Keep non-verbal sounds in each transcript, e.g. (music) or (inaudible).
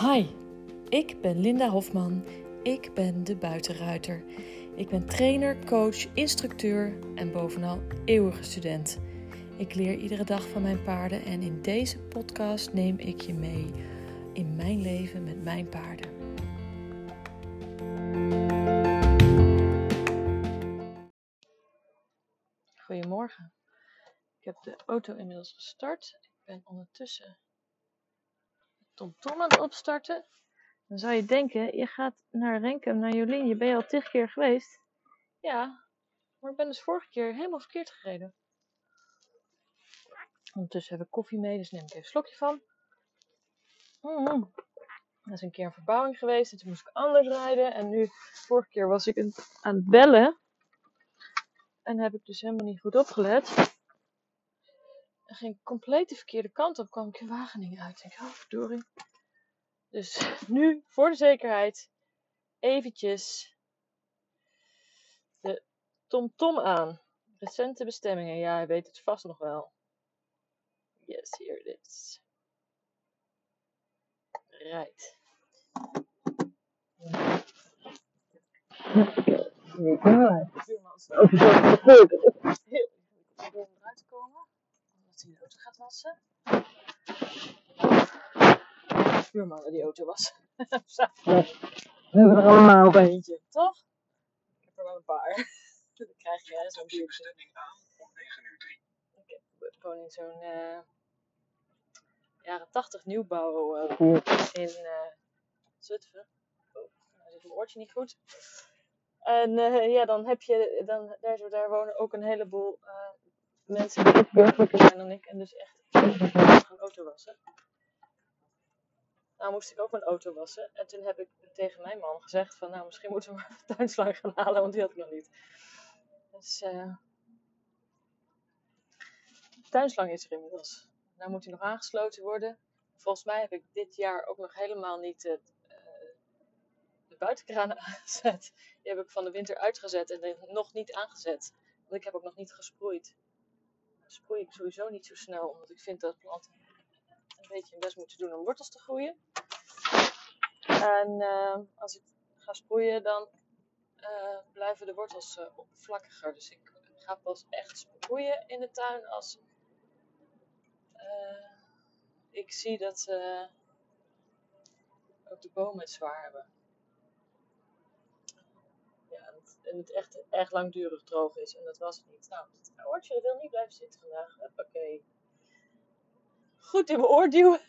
Hi, ik ben Linda Hofman. Ik ben de buitenruiter. Ik ben trainer, coach, instructeur en bovenal eeuwige student. Ik leer iedere dag van mijn paarden en in deze podcast neem ik je mee in mijn leven met mijn paarden. Goedemorgen. Ik heb de auto inmiddels gestart. Ik ben ondertussen TomTom aan het opstarten. Dan zou je denken, je gaat naar Renkum, naar Jolien. Je bent al tig keer geweest. Ja, maar ik ben dus vorige keer helemaal verkeerd gereden. Ondertussen heb ik koffie mee, dus neem ik even een slokje van. Mm Dat is een keer een verbouwing geweest en toen moest ik anders rijden. En nu, vorige keer was ik aan het bellen. En heb ik dus helemaal niet goed opgelet. En ging compleet de verkeerde kant op, kwam ik in Wageningen uit. Ik denk, oh verdorie. Dus (laughs) nu, voor de zekerheid, eventjes de TomTom aan. Recente bestemmingen, ja, hij weet het vast nog wel. Yes, here it is. Right. Over Heel te komen. Omdat hij de auto gaat wassen. De buurman die auto was. (laughs) We hebben er allemaal op eentje, toch? Ik heb er wel een paar. (laughs) Dan krijg je zo'n buurtje. Ik heb gewoon in zo'n uh, jaren 80 nieuwbouw uh, in uh, Zutphen. Oh, nou zit mijn oortje niet goed. En uh, ja, dan heb je, dan, daar, daar wonen ook een heleboel uh, mensen die ook burgerlijker zijn dan ik. En dus echt een auto wassen. Nou moest ik ook mijn auto wassen. En toen heb ik tegen mijn man gezegd van, nou misschien moeten we maar een (laughs) tuinslang gaan halen, want die had ik nog niet. Dus uh, de tuinslang is er inmiddels. Nou moet hij nog aangesloten worden. Volgens mij heb ik dit jaar ook nog helemaal niet het de buitenkranen (laughs) aangezet. Die heb ik van de winter uitgezet en nog niet aangezet. Want ik heb ook nog niet gesproeid. Sproei ik sowieso niet zo snel, omdat ik vind dat planten een beetje hun best moeten doen om wortels te groeien. En uh, als ik ga sproeien, dan uh, blijven de wortels uh, oppervlakkiger. Dus ik ga pas echt sproeien in de tuin als ik zie dat ook de bomen het zwaar hebben. En het echt erg langdurig droog is. En dat was het niet. Nou, het oortje wil niet blijven zitten vandaag. Oké. Goed in mijn oor (laughs)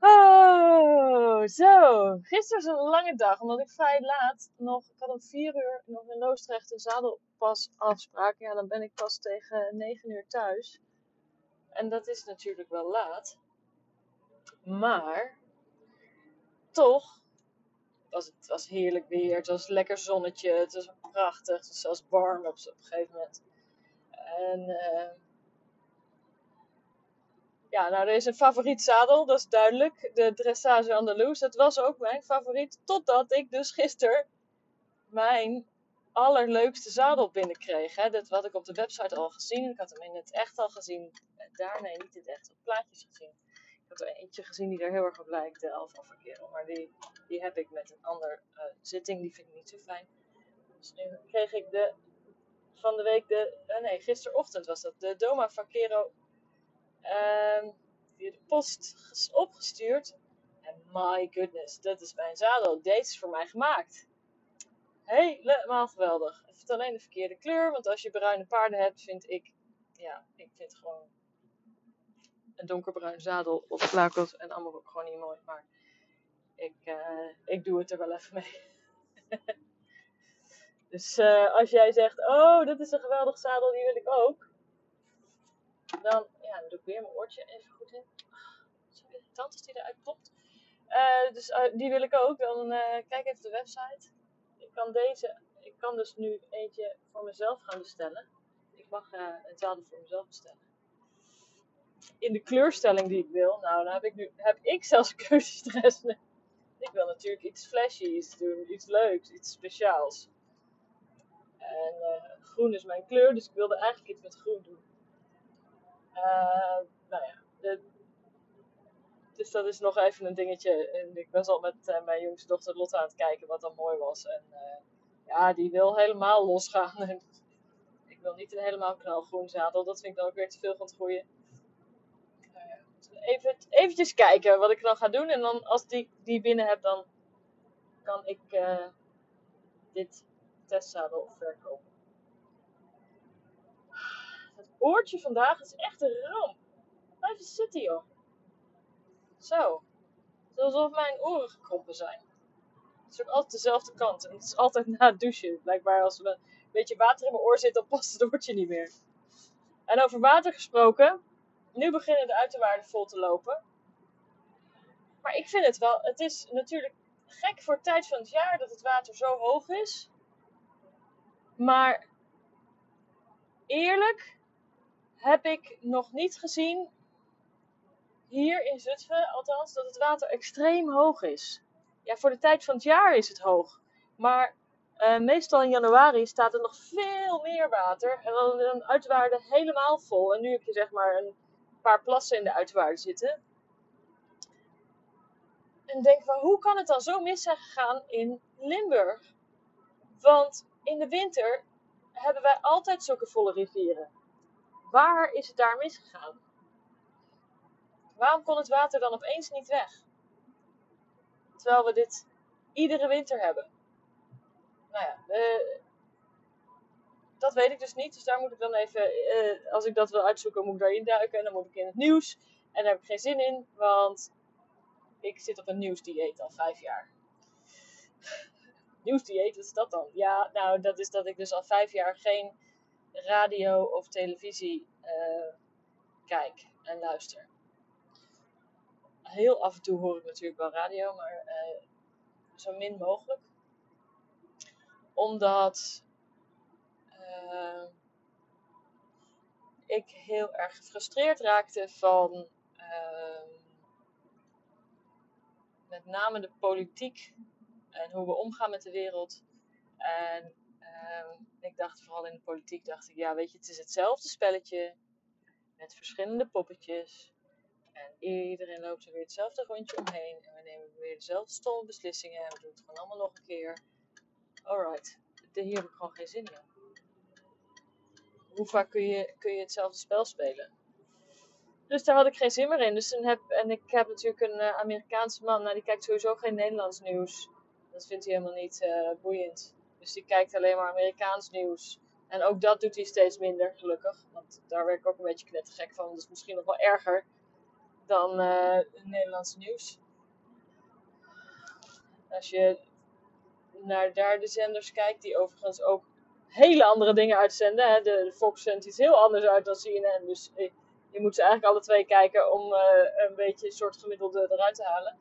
oh, zo. Gisteren was een lange dag, omdat ik vrij laat nog... Ik had om 4 uur nog in Loosdrecht een zadelpas afspraak. Ja, dan ben ik pas tegen 9 uur thuis. En dat is natuurlijk wel laat. Maar toch was het was heerlijk weer. Het was lekker zonnetje. Het was prachtig. Het was zelfs warm op, op een gegeven moment. En uh, ja, nou, er is een favoriet zadel, dat is duidelijk. De Dressage Andalous. Dat was ook mijn favoriet. Totdat ik dus gisteren mijn allerleukste zadel binnenkreeg. Hè. Dat had ik op de website al gezien. Ik had hem in het echt al gezien. Nee, niet in het echt. Op plaatjes gezien. Ik had er eentje gezien die er heel erg op lijkt, de Alfa Verkero. Maar die, die heb ik met een ander uh, zitting, die vind ik niet zo fijn. Dus nu kreeg ik de, van de week de, uh, nee, gisterochtend was dat, de Doma Vaquero uh, via de post opgestuurd. En my goodness, dat is mijn zadel. Deze is voor mij gemaakt. Helemaal geweldig. Het heeft alleen de verkeerde kleur, want als je bruine paarden hebt, vind ik, ja, ik vind gewoon een donkerbruin zadel opgeslakeld en allemaal ook gewoon niet mooi. Maar ik, uh, ik doe het er wel even mee. (laughs) dus uh, als jij zegt, oh, dit is een geweldig zadel, die wil ik ook. Dan, ja, dan doe ik weer mijn oortje even goed in. Zo irritant als die eruit popt. Uh, dus die wil ik ook. Dan kijk even de website. Ik kan deze, ik kan dus nu eentje voor mezelf gaan bestellen. Ik mag een zadel voor mezelf bestellen in de kleurstelling die ik wil. Nou, dan heb ik nu heb ik zelfs (laughs) keuzestress. Ik wil natuurlijk iets flashy's doen, iets leuks, iets speciaals. En uh, groen is mijn kleur, dus ik wilde eigenlijk iets met groen doen. Uh, nou ja, Dus dat is nog even een dingetje. En ik was al met uh, mijn jongste dochter Lotte aan het kijken wat dan mooi was. En ja, die wil helemaal losgaan. (laughs) Ik wil niet een helemaal knalgroen zadel. Dat vind ik dan ook weer te veel van het groeien. Uh, even, eventjes kijken wat ik dan ga doen. En dan als die, die binnen heb, dan kan ik dit testzadel verkopen. Het oortje vandaag is echt een ramp. Blijf zitten joh. Zo. Het is alsof mijn oren gekrompen zijn. Het is ook altijd dezelfde kant. En het is altijd na het douchen. Blijkbaar als er een beetje water in mijn oor zit, dan past het oortje niet meer. En over water gesproken. Nu beginnen de uiterwaarden vol te lopen. Maar ik vind het wel. Het is natuurlijk gek voor tijd van het jaar dat het water zo hoog is. Maar eerlijk heb ik nog niet gezien hier in Zutphen, althans, dat het water extreem hoog is. Ja, voor de tijd van het jaar is het hoog. Maar uh, meestal in januari staat er nog veel meer water. En dan een uitwaarde helemaal vol. En nu heb je zeg maar een paar plassen in de uitwaarde zitten. En denk van, hoe kan het dan zo mis zijn gegaan in Limburg? Want in de winter hebben wij altijd zulke volle rivieren. Waar is het daar misgegaan? Waarom kon het water dan opeens niet weg? Terwijl we dit iedere winter hebben. Nou ja, uh, dat weet ik dus niet. Dus daar moet ik dan even, uh, als ik dat wil uitzoeken, moet ik daarin duiken. En dan moet ik in het nieuws. En daar heb ik geen zin in, want ik zit op een nieuwsdieet al vijf jaar. nieuwsdieet, wat is dat dan? Ja, nou, dat is dat ik dus al vijf jaar geen radio of televisie uh, kijk en luister heel af en toe hoor ik natuurlijk wel radio, maar uh, zo min mogelijk. Omdat uh, ik heel erg gefrustreerd raakte van uh, met name de politiek en hoe we omgaan met de wereld. En ehm, ik dacht vooral in de politiek, dacht ik, ja weet je, het is hetzelfde spelletje met verschillende poppetjes. En iedereen loopt er weer hetzelfde rondje omheen. En we nemen weer dezelfde stomme beslissingen. En we doen het gewoon allemaal nog een keer. Alright, hier heb ik gewoon geen zin in. Hoe vaak kun je, kun je hetzelfde spel spelen? Dus daar had ik geen zin meer in. Dus heb, en ik heb natuurlijk een uh, Amerikaanse man. Nou, die kijkt sowieso geen Nederlands nieuws. Dat vindt hij helemaal niet uh, boeiend. Dus die kijkt alleen maar Amerikaans nieuws. En ook dat doet hij steeds minder, gelukkig. Want daar werd ik ook een beetje knettergek van. Dat is misschien nog wel erger dan uh, het Nederlandse nieuws. Als je naar daar de zenders kijkt, die overigens ook hele andere dingen uitzenden. Hè. De, Fox zendt iets heel anders uit dan CNN. Dus je, je moet ze eigenlijk alle twee kijken om uh, een beetje een soort gemiddelde eruit te halen.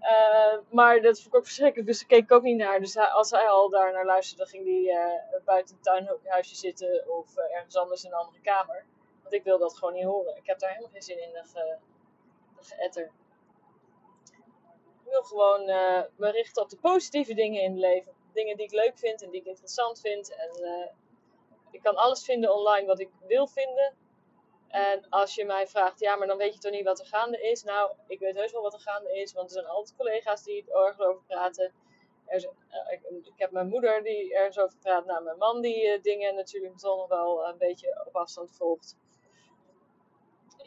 Uh, maar dat vond ik ook verschrikkelijk, dus daar keek ik ook niet naar. Dus als hij al daar naar luisterde, ging hij buiten het tuinhuisje zitten of ergens anders in een andere kamer ik wil dat gewoon niet horen. Ik heb daar helemaal geen zin in, de, ge, geëtter. Ik wil gewoon me richten op de positieve dingen in het leven. Dingen die ik leuk vind en die ik interessant vind. En uh, ik kan alles vinden online wat ik wil vinden. En als je mij vraagt, ja, maar dan weet je toch niet wat er gaande is? Nou, ik weet heus wel wat er gaande is, want er zijn altijd collega's die er ergens over praten. Er, ik, ik, heb mijn moeder die ergens over praat. Nou, mijn man die uh, dingen natuurlijk toch nog wel een beetje op afstand volgt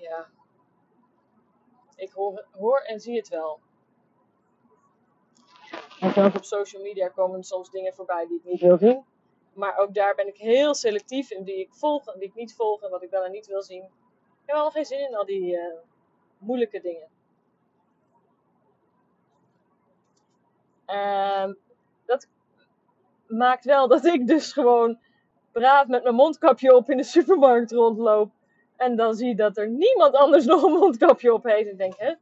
ja, ik hoor, hoor en zie het wel. Ook op social media komen soms dingen voorbij die ik niet wil zien. Maar ook daar ben ik heel selectief in wie ik volg en wie ik niet volg en wat ik wel en niet wil zien. Ik heb wel geen zin in al die uh, moeilijke dingen. Uh, dat maakt wel dat ik dus gewoon braaf met mijn mondkapje op in de supermarkt rondloop. En dan zie dat er niemand anders nog een mondkapje op heeft. En denk, hè?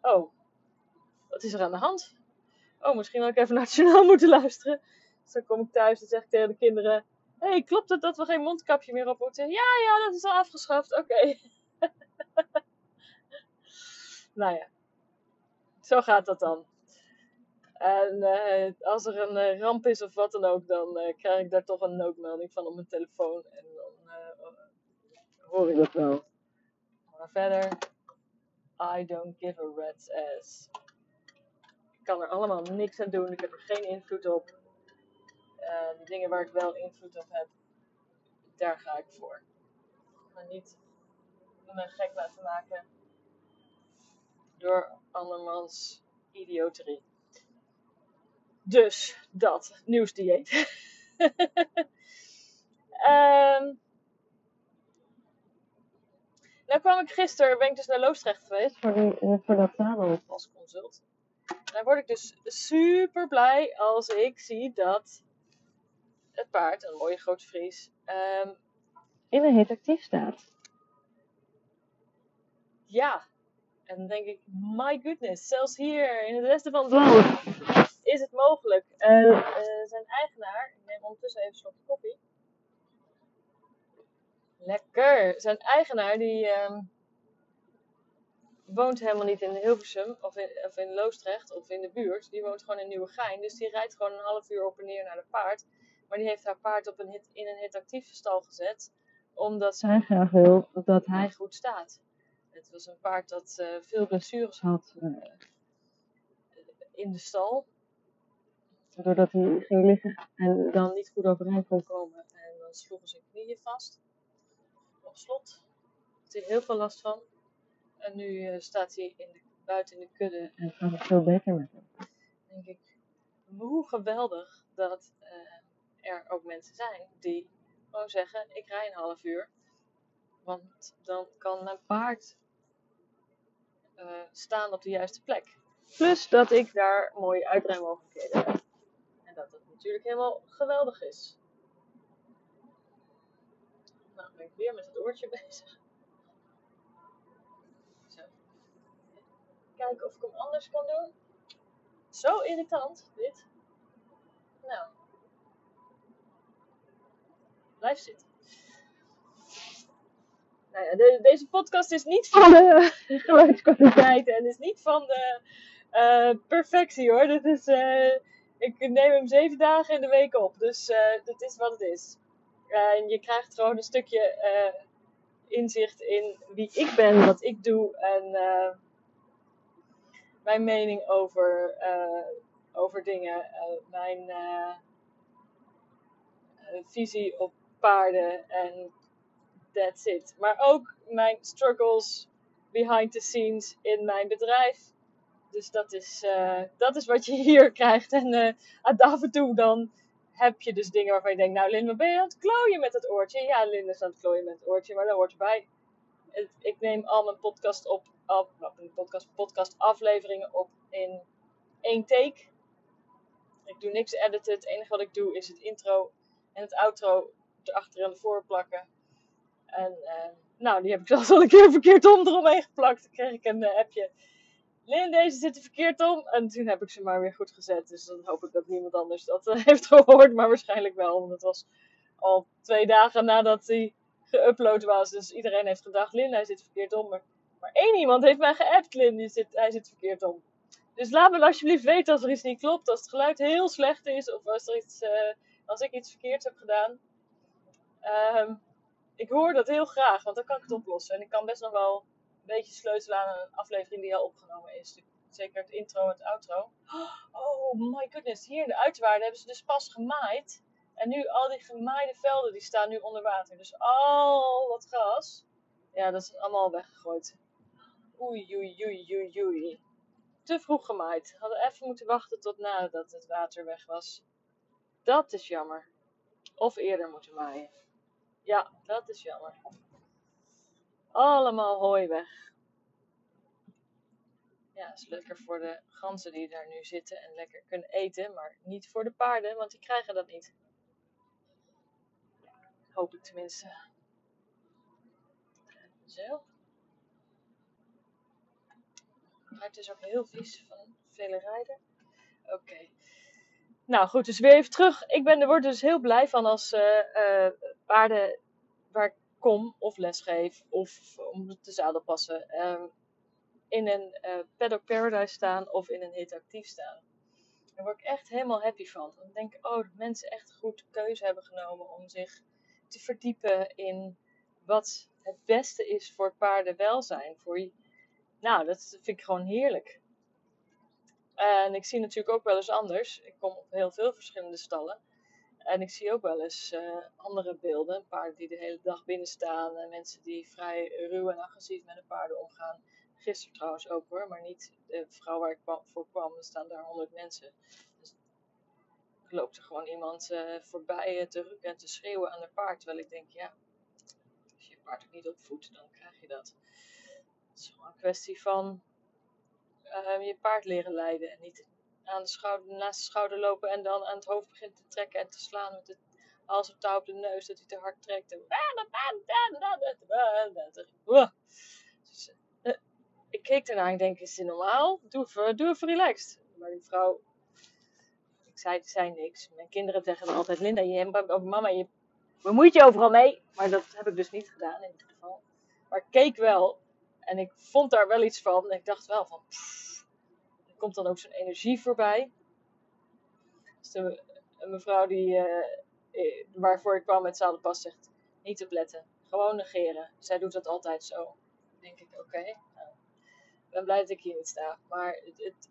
Oh, wat is er aan de hand? Oh, misschien had ik even nationaal (laughs) moeten luisteren. Dus dan kom ik thuis en zeg ik tegen de kinderen: hey, klopt het dat we geen mondkapje meer op moeten? Ja, ja, dat is al afgeschaft. Oké. (laughs) Nou ja, zo gaat dat dan. En uh, als er een uh, ramp is of wat dan ook, dan uh, krijg ik daar toch een noodmelding van op mijn telefoon. En dan hoor ik dat wel. Maar verder I don't give a rat's ass. Kan er allemaal niks aan doen. Ik heb er geen invloed op. Uh, de dingen waar ik wel invloed op heb, daar ga ik voor. Maar niet me gek laten maken door andermans idioterie. Dus dat, nieuwsdieet. um, (laughs) nou kwam ik gisteren, ben ik dus naar Loosdrecht geweest voor, eh, voor dat als consult. Dan word ik dus super blij als ik zie dat het paard, een mooie grote Fries, um, in een hit actief staat. Ja, en dan denk ik, my goodness, zelfs hier in het westen van het land is het mogelijk. Uh, uh, zijn eigenaar, ik neem ondertussen even een slokje koffie. Lekker! Zijn eigenaar die uh, woont helemaal niet in Hilversum of in, of in Loosdrecht of in de buurt. Die woont gewoon in Nieuwegein. Dus die rijdt gewoon een half uur op en neer naar de paard. Maar die heeft haar paard op een hit, in een hitactieve stal gezet. Omdat zij graag wil dat hij goed staat. Het was een paard dat uh, veel blessures had uh, in de stal. Doordat hij ging liggen en dan niet goed overeind kon komen. En dan sloegen zijn knieën vast. Op slot. Had hij heel veel last van. En nu uh, staat hij in de, buiten in de kudde en gaat het veel beter met hem. Dan denk ik, hoe geweldig dat er ook mensen zijn die gewoon zeggen: ik rij een half uur. Want dan kan mijn paard uh, staan op de juiste plek. Plus dat ik daar mooie uitrijmogelijkheden heb. En dat het natuurlijk helemaal geweldig is. Nou, ben ik weer met het oortje (laughs) bezig. Kijken of ik hem anders kan doen. Zo irritant, dit. Nou. Blijf zitten. Nou ja, deze podcast is niet van de (laughs) geluidskwaliteit (laughs) en is niet van de uh, perfectie hoor. Dit is, uh, ik neem hem zeven dagen in de week op, dus uh, dit is wat het is. en je krijgt gewoon een stukje inzicht in wie ik ben, wat ik doe en mijn mening over, over dingen, mijn visie op paarden en that's it. Maar ook mijn struggles behind the scenes in mijn bedrijf. Dus dat is, dat is wat je (laughs) hier krijgt. En af en toe dan heb je dus dingen waarvan je denkt, nou Lin, ben je aan het klooien met het oortje? Ja, Lin is aan het klooien met het oortje, maar dat hoort erbij. Ik neem al mijn podcast op, op podcast, podcast afleveringen op in één take. Ik doe niks editen. Het enige wat ik doe is het intro en het outro erachter en ervoor plakken. En uh, nou, die heb ik zelfs al een keer verkeerd om eromheen geplakt. Dan kreeg ik een uh, appje. Lin, deze zitten verkeerd om. En toen heb ik ze maar weer goed gezet. Dus dan hoop ik dat niemand anders dat uh, (laughs) heeft gehoord. Maar waarschijnlijk wel. Want het was al twee dagen nadat hij geüpload was. Dus iedereen heeft gedacht, Lin, hij zit verkeerd om. Maar, maar één iemand heeft mij geappt, Lin, zit, hij zit verkeerd om. Dus laat me alsjeblieft weten als er iets niet klopt. Als het geluid heel slecht is. Of als, er iets, als ik iets verkeerd heb gedaan. Um, ik hoor dat heel graag, want dan kan ik het oplossen. En ik kan best nog wel een beetje sleutelen aan een aflevering die al opgenomen is. Zeker het intro en het outro. Oh my goodness, hier in de uitwaarde hebben ze dus pas gemaaid. En nu al die gemaaide velden die staan nu onder water. Dus al dat gras, ja, dat is allemaal weggegooid. Oei, oei, oei, oei, oei. Te vroeg gemaaid. Hadden even moeten wachten tot nadat het water weg was. Dat is jammer. Of eerder moeten maaien. Ja, dat is jammer. Allemaal hooi weg. Ja, is lekker voor de ganzen die daar nu zitten en lekker kunnen eten, maar niet voor de paarden, want die krijgen dat niet. Hoop ik tenminste. Zo. Maar het is ook heel vies van vele rijden. Oké. Nou goed, dus weer even terug. Ik ben, er word dus heel blij van als uh, paarden waar ik kom of lesgeef of om te zadel passen um, in een uh, paddock paradise staan of in een hit actief staan. Daar word ik echt helemaal happy van. Dan denk ik, oh, dat mensen echt goed keuze hebben genomen om zich te verdiepen in wat het beste is voor paardenwelzijn. Voor Nou, dat vind ik gewoon heerlijk. En ik zie natuurlijk ook wel eens anders. Ik kom op heel veel verschillende stallen. En ik zie ook wel eens uh, andere beelden. Paarden die de hele dag binnen staan. En mensen die vrij ruw en agressief met de paarden omgaan. Gisteren trouwens ook hoor, maar niet de vrouw waar ik voor kwam. Er staan daar honderd mensen. Dus loopt er gewoon iemand uh, voorbij te rukken en te schreeuwen aan de paard. Terwijl ik denk, ja, als je je paard ook niet opvoedt, dan krijg je dat. Het is gewoon een kwestie van uh, je paard leren leiden. En niet aan de schouder, naast de schouder lopen en dan aan het hoofd begint te trekken en te slaan met het als een touw op de neus dat hij te hard trekt. Ik keek daarna en denk, is dit normaal? Doe even, doe even relaxed. Maar die vrouw, ik zei, zei niks. Mijn kinderen zeggen altijd, Linda, je, mama, je bemoeit je overal mee. Maar dat heb ik dus niet gedaan in ieder geval. Maar ik keek wel en ik vond daar wel iets van. En ik dacht wel van, er komt dan ook zo'n energie voorbij. Dus een mevrouw die, uh, waarvoor ik kwam met zadelpas zegt, niet opletten. Gewoon negeren. Zij doet dat altijd zo. Dan denk ik, oké, nou, ik ben blij dat ik hier niet sta. Maar het, het,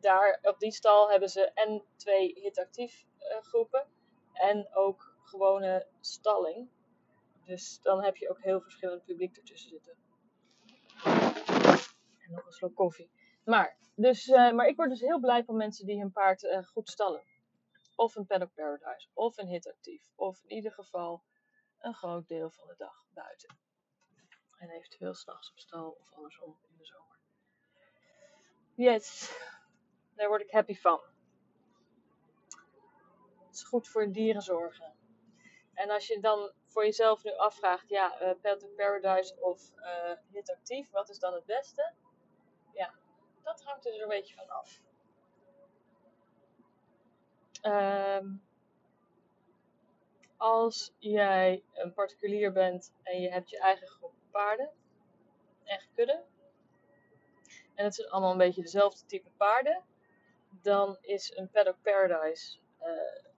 daar op die stal hebben ze en twee hitactief uh, groepen. En ook gewone stalling. Dus dan heb je ook heel verschillend publiek ertussen zitten. En nog een slok koffie. Maar, dus, uh, maar ik word dus heel blij van mensen die hun paard uh, goed stallen. Of een paddock paradise, of een hitactief. Of in ieder geval een groot deel van de dag buiten. En eventueel s'nachts op stal of andersom in de zomer. Yes, daar word ik happy van. Het is goed voor dieren zorgen. En als je dan voor jezelf nu afvraagt, ja, uh, to Paradise of uh, Hit Actief, wat is dan het beste? Ja, dat hangt er een beetje van af. Um, als jij een particulier bent en je hebt je eigen groep paarden, echt kudde, en het zijn allemaal een beetje dezelfde type paarden, dan is een Paddock Paradise uh,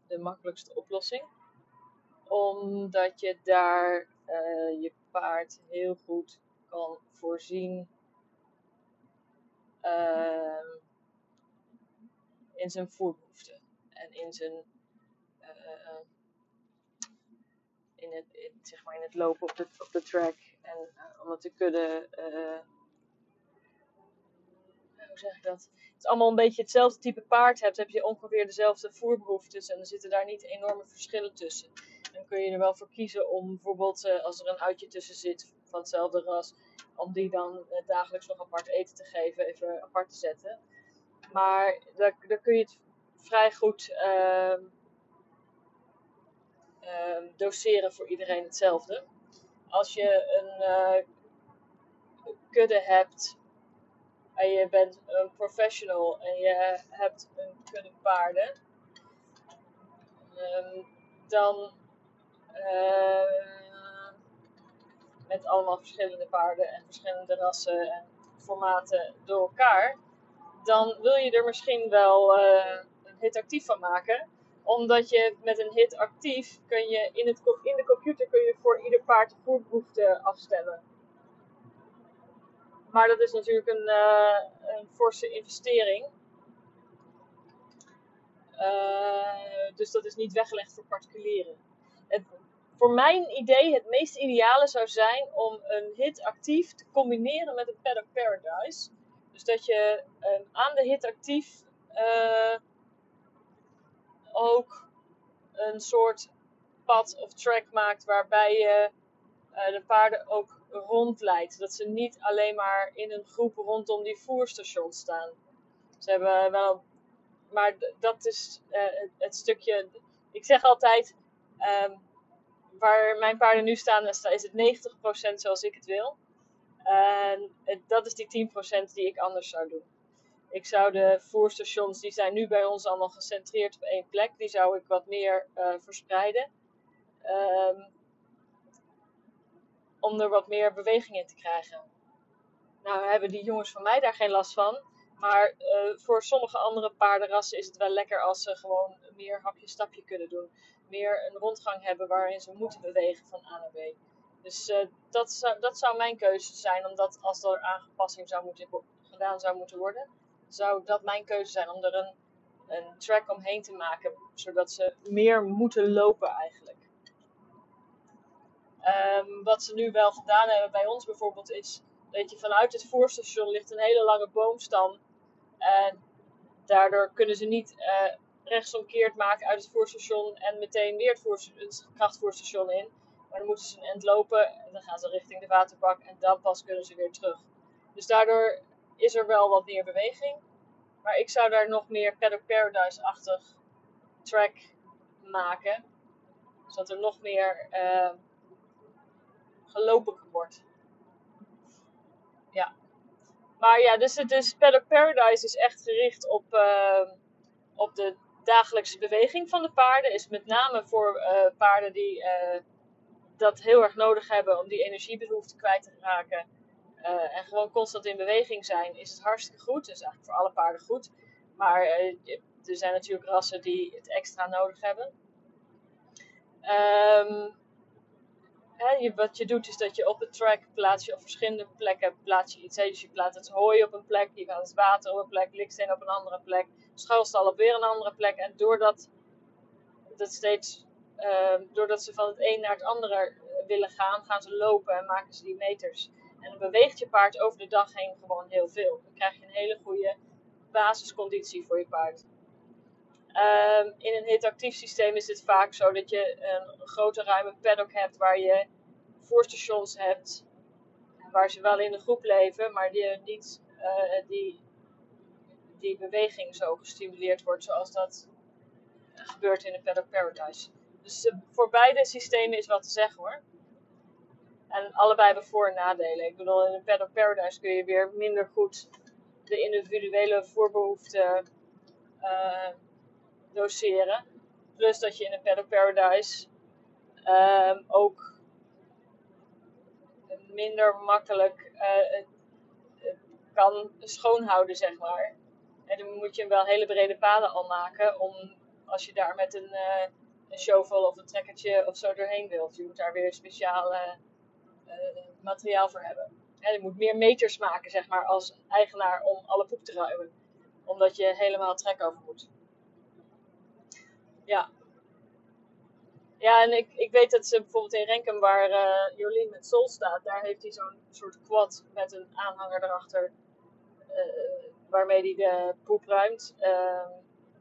de makkelijkste oplossing omdat je daar uh, je paard heel goed kan voorzien uh, in zijn voerbehoeften en in zijn uh, in het, zeg maar in het lopen op de, op de track en omdat de kudde hoe zeg ik dat? Het allemaal een beetje hetzelfde type paard hebt, heb je ongeveer dezelfde voerbehoeftes en er zitten daar niet enorme verschillen tussen. Dan kun je er wel voor kiezen om bijvoorbeeld uh, als er een uitje tussen zit van hetzelfde ras, om die dan uh, dagelijks nog apart eten te geven, even apart te zetten. Maar daar, daar kun je het vrij goed uh, doseren voor iedereen hetzelfde. Als je een uh, kudde hebt en je bent een professional en je hebt een kudde paarden, um, dan met allemaal verschillende paarden en verschillende rassen en formaten door elkaar. Dan wil je er misschien wel uh, een hit actief van maken. Omdat je met een hit actief kun je in, het, in de computer kun je voor ieder paard de voerbehoefte afstellen. Maar dat is natuurlijk een, uh, een forse investering. Dus dat is niet weggelegd voor particulieren. Voor mijn idee het meest ideale zou zijn om een hit actief te combineren met een paddock paradise. Dus dat je um, aan de hit actief uh, ook een soort pad of track maakt waarbij je uh, de paarden ook rondleidt. Dat ze niet alleen maar in een groep rondom die voerstation staan. Ze hebben wel. Maar dat is het, stukje. Ik zeg altijd. Um, waar mijn paarden nu staan, is het 90% zoals ik het wil. En dat is die 10% die ik anders zou doen. Ik zou de voerstations, die zijn nu bij ons allemaal gecentreerd op één plek, die zou ik wat meer uh, verspreiden. Um, om er wat meer beweging in te krijgen. Nou hebben die jongens van mij daar geen last van. Maar uh, voor sommige andere paardenrassen is het wel lekker als ze gewoon meer hapje-stapje kunnen doen meer een rondgang hebben waarin ze moeten bewegen van A naar B. Dus uh, dat, zou, dat zou mijn keuze zijn, omdat als er aangepassing zou moeten, gedaan zou moeten worden, zou dat mijn keuze zijn om er een, een track omheen te maken, zodat ze meer moeten lopen eigenlijk. Um, wat ze nu wel gedaan hebben bij ons bijvoorbeeld is dat je vanuit het voorstation ligt een hele lange boomstam. En daardoor kunnen ze niet uh, rechtsomkeerd maken uit het voorstation en meteen weer het, krachtvoorstation in. Maar dan moeten ze een end lopen en dan gaan ze richting de waterbak en dan pas kunnen ze weer terug. Dus daardoor is er wel wat meer beweging. Maar ik zou daar nog meer Paddock Paradise-achtig track maken. Zodat er nog meer uh, gelopen wordt. Ja. Maar ja, dus is Paddock Paradise is echt gericht op, uh, op de dagelijkse beweging van de paarden. Is met name voor uh, paarden die uh, dat heel erg nodig hebben om die energiebehoefte kwijt te raken. en gewoon constant in beweging zijn, is het hartstikke goed. Dus eigenlijk voor alle paarden goed. Maar er zijn natuurlijk rassen die het extra nodig hebben. Um, je, wat je doet is dat je op de track plaats je op verschillende plekken plaats je iets. Hè. Dus je plaatst het hooi op een plek, je gaat het water op een plek, liksteen op een andere plek, schuilstal op weer een andere plek. En doordat, dat steeds, uh, doordat ze van het een naar het andere willen gaan, gaan ze lopen en maken ze die meters. En dan beweegt je paard over de dag heen gewoon heel veel. Dan krijg je een hele goede basisconditie voor je paard. Um, in een hitactief systeem is het vaak zo dat je een grote ruime paddock hebt waar je voorstations hebt waar ze wel in de groep leven, maar die niet uh, die, die beweging zo gestimuleerd wordt zoals dat gebeurt in een paddock paradise. Dus uh, voor beide systemen is wat te zeggen hoor. En allebei hebben voor- en nadelen. Ik bedoel, in een paddock paradise kun je weer minder goed de individuele voorbehoeften uh, doseren. Plus dat je in een Paddock Paradise um, ook minder makkelijk uh, kan schoonhouden, zeg maar. En dan moet je wel hele brede paden al maken om als je daar met een, uh, een shovel of een trekkertje of zo doorheen wilt. Je moet daar weer speciaal uh, materiaal voor hebben. En je moet meer meters maken, zeg maar, als eigenaar om alle poep te ruimen. Omdat je helemaal trek over moet. Ja. Ja, en ik, ik weet dat ze bijvoorbeeld in Renkum, waar uh, Jolien met Sol staat, daar heeft hij zo'n soort quad met een aanhanger erachter, uh, waarmee hij de poep ruimt. Uh,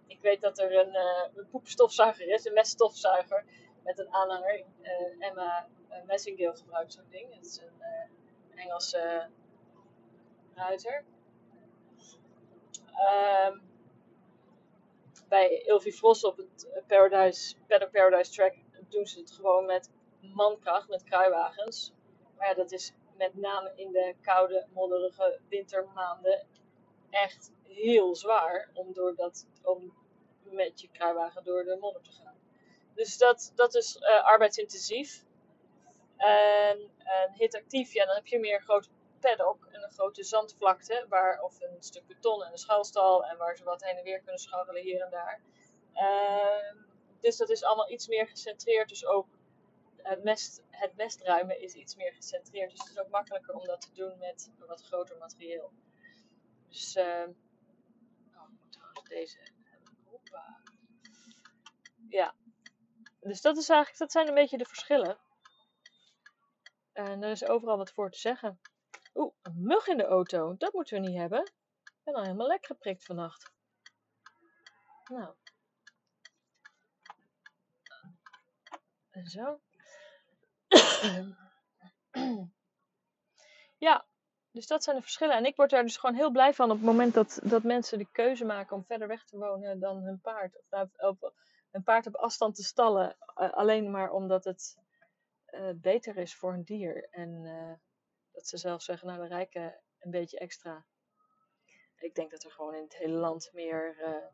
ik weet dat er een, uh, een poepstofzuiger is, een meststofzuiger met een aanhanger. Emma Messingale gebruikt zo'n ding. Het is een Engelse ruiter. Um, bij Ilvi Vos op het Paradise, Paddock Paradise Track doen ze het gewoon met mankracht, met kruiwagens. Maar ja, dat is met name in de koude, modderige wintermaanden echt heel zwaar om, door dat, om met je kruiwagen door de modder te gaan. Dus dat, dat is uh, arbeidsintensief. En, en hitactief, ja, dan heb je meer grote paddock en een grote zandvlakte, waar, of een stuk beton en een schuilstal en waar ze wat heen en weer kunnen scharrelen hier en daar. Uh, dus dat is allemaal iets meer gecentreerd, dus ook het, mest, het mestruimen is iets meer gecentreerd. Dus het is ook makkelijker om dat te doen met wat groter materieel. Dus, uh, oh, trouwens deze. Hoppa. Ja, dus dat, is eigenlijk, dat zijn een beetje de verschillen. En er is overal wat voor te zeggen. Oeh, een mug in de auto. Dat moeten we niet hebben. Ik ben al helemaal lekker geprikt vannacht. Nou. En zo. (clears throat) ja, dus dat zijn de verschillen. En ik word daar dus gewoon heel blij van op het moment dat, dat mensen de keuze maken om verder weg te wonen dan hun paard. Of een paard op afstand te stallen. Uh, alleen maar omdat het uh, beter is voor een dier. En uh, dat ze zelf zeggen, nou we rijken een beetje extra. Ik denk dat er gewoon in het hele land meer uh,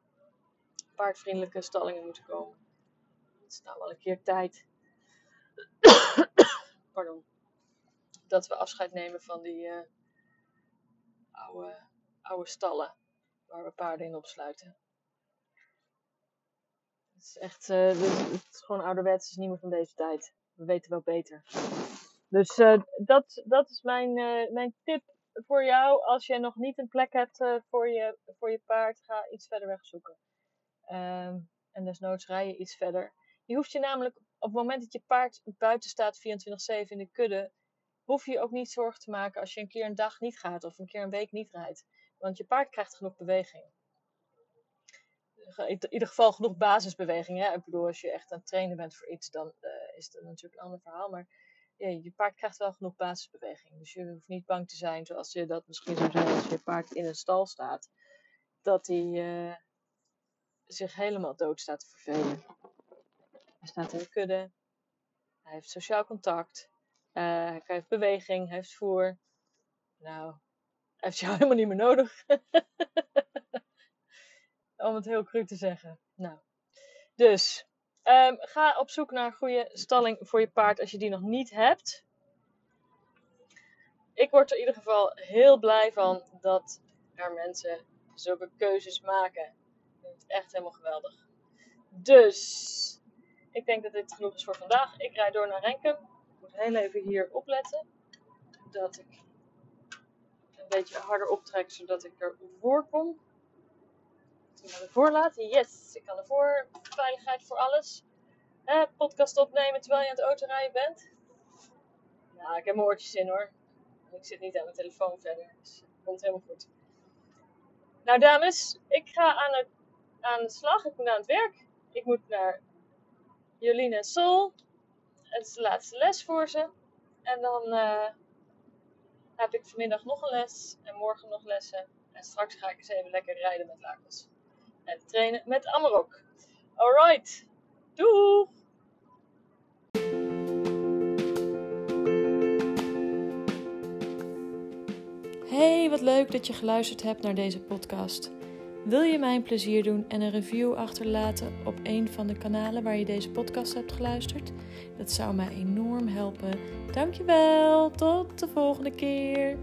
paardvriendelijke stallingen moeten komen. Het is nou wel een keer tijd. (coughs) Pardon. Dat we afscheid nemen van die uh, oude, oude stallen waar we paarden in opsluiten. Het is echt, uh, het is gewoon ouderwets, het is niet meer van deze tijd. We weten wel beter. Dus uh, dat, dat is mijn, uh, mijn tip voor jou. Als je nog niet een plek hebt uh, voor, je, voor je paard, ga iets verder weg zoeken. Um, en desnoods rij je iets verder. Je hoeft je namelijk op het moment dat je paard buiten staat 24-7 in de kudde, hoef je ook niet zorgen te maken als je een keer een dag niet gaat of een keer een week niet rijdt. Want je paard krijgt genoeg beweging. In ieder geval genoeg basisbeweging. Hè? Ik bedoel, als je echt aan het trainen bent voor iets, dan is dat natuurlijk een ander verhaal. Maar je paard krijgt wel genoeg basisbeweging. Dus je hoeft niet bang te zijn, zoals je dat misschien zou zijn als je paard in een stal staat, dat hij uh, zich helemaal dood staat te vervelen. Hij staat in een kudde, hij heeft sociaal contact, uh, hij heeft beweging, hij heeft voer. Nou, hij heeft jou (laughs) helemaal niet meer nodig. (laughs) Om het heel cru te zeggen. Nou, dus um, ga op zoek naar een goede stalling voor je paard als je die nog niet hebt. Ik word er in ieder geval heel blij van dat er mensen zulke keuzes maken. Ik vind het echt helemaal geweldig. Dus, ik denk dat dit genoeg is voor vandaag. Ik rijd door naar Renkum. Ik moet heel even hier opletten. Dat ik een beetje harder optrek, zodat ik er voor kom. Ik ga ervoor laten. Yes, ik kan ervoor. Veiligheid voor alles. Eh, podcast opnemen terwijl je aan het autorijden bent. Nou, ik heb mijn oortjes in hoor. Ik zit niet aan mijn telefoon verder. Dus het komt helemaal goed. Nou dames, ik ga aan, aan de slag. Ik moet aan het werk. Ik moet naar Jolien en Sol. Het is de laatste les voor ze. En dan uh, heb ik vanmiddag nog een les. En morgen nog lessen. En straks ga ik eens even lekker rijden met Lakels. En trainen met Amarok. Alright. Doei! Hey, wat leuk dat je geluisterd hebt naar deze podcast. Wil je mij een plezier doen en een review achterlaten op een van de kanalen waar je deze podcast hebt geluisterd? Dat zou mij enorm helpen. Dankjewel, tot de volgende keer.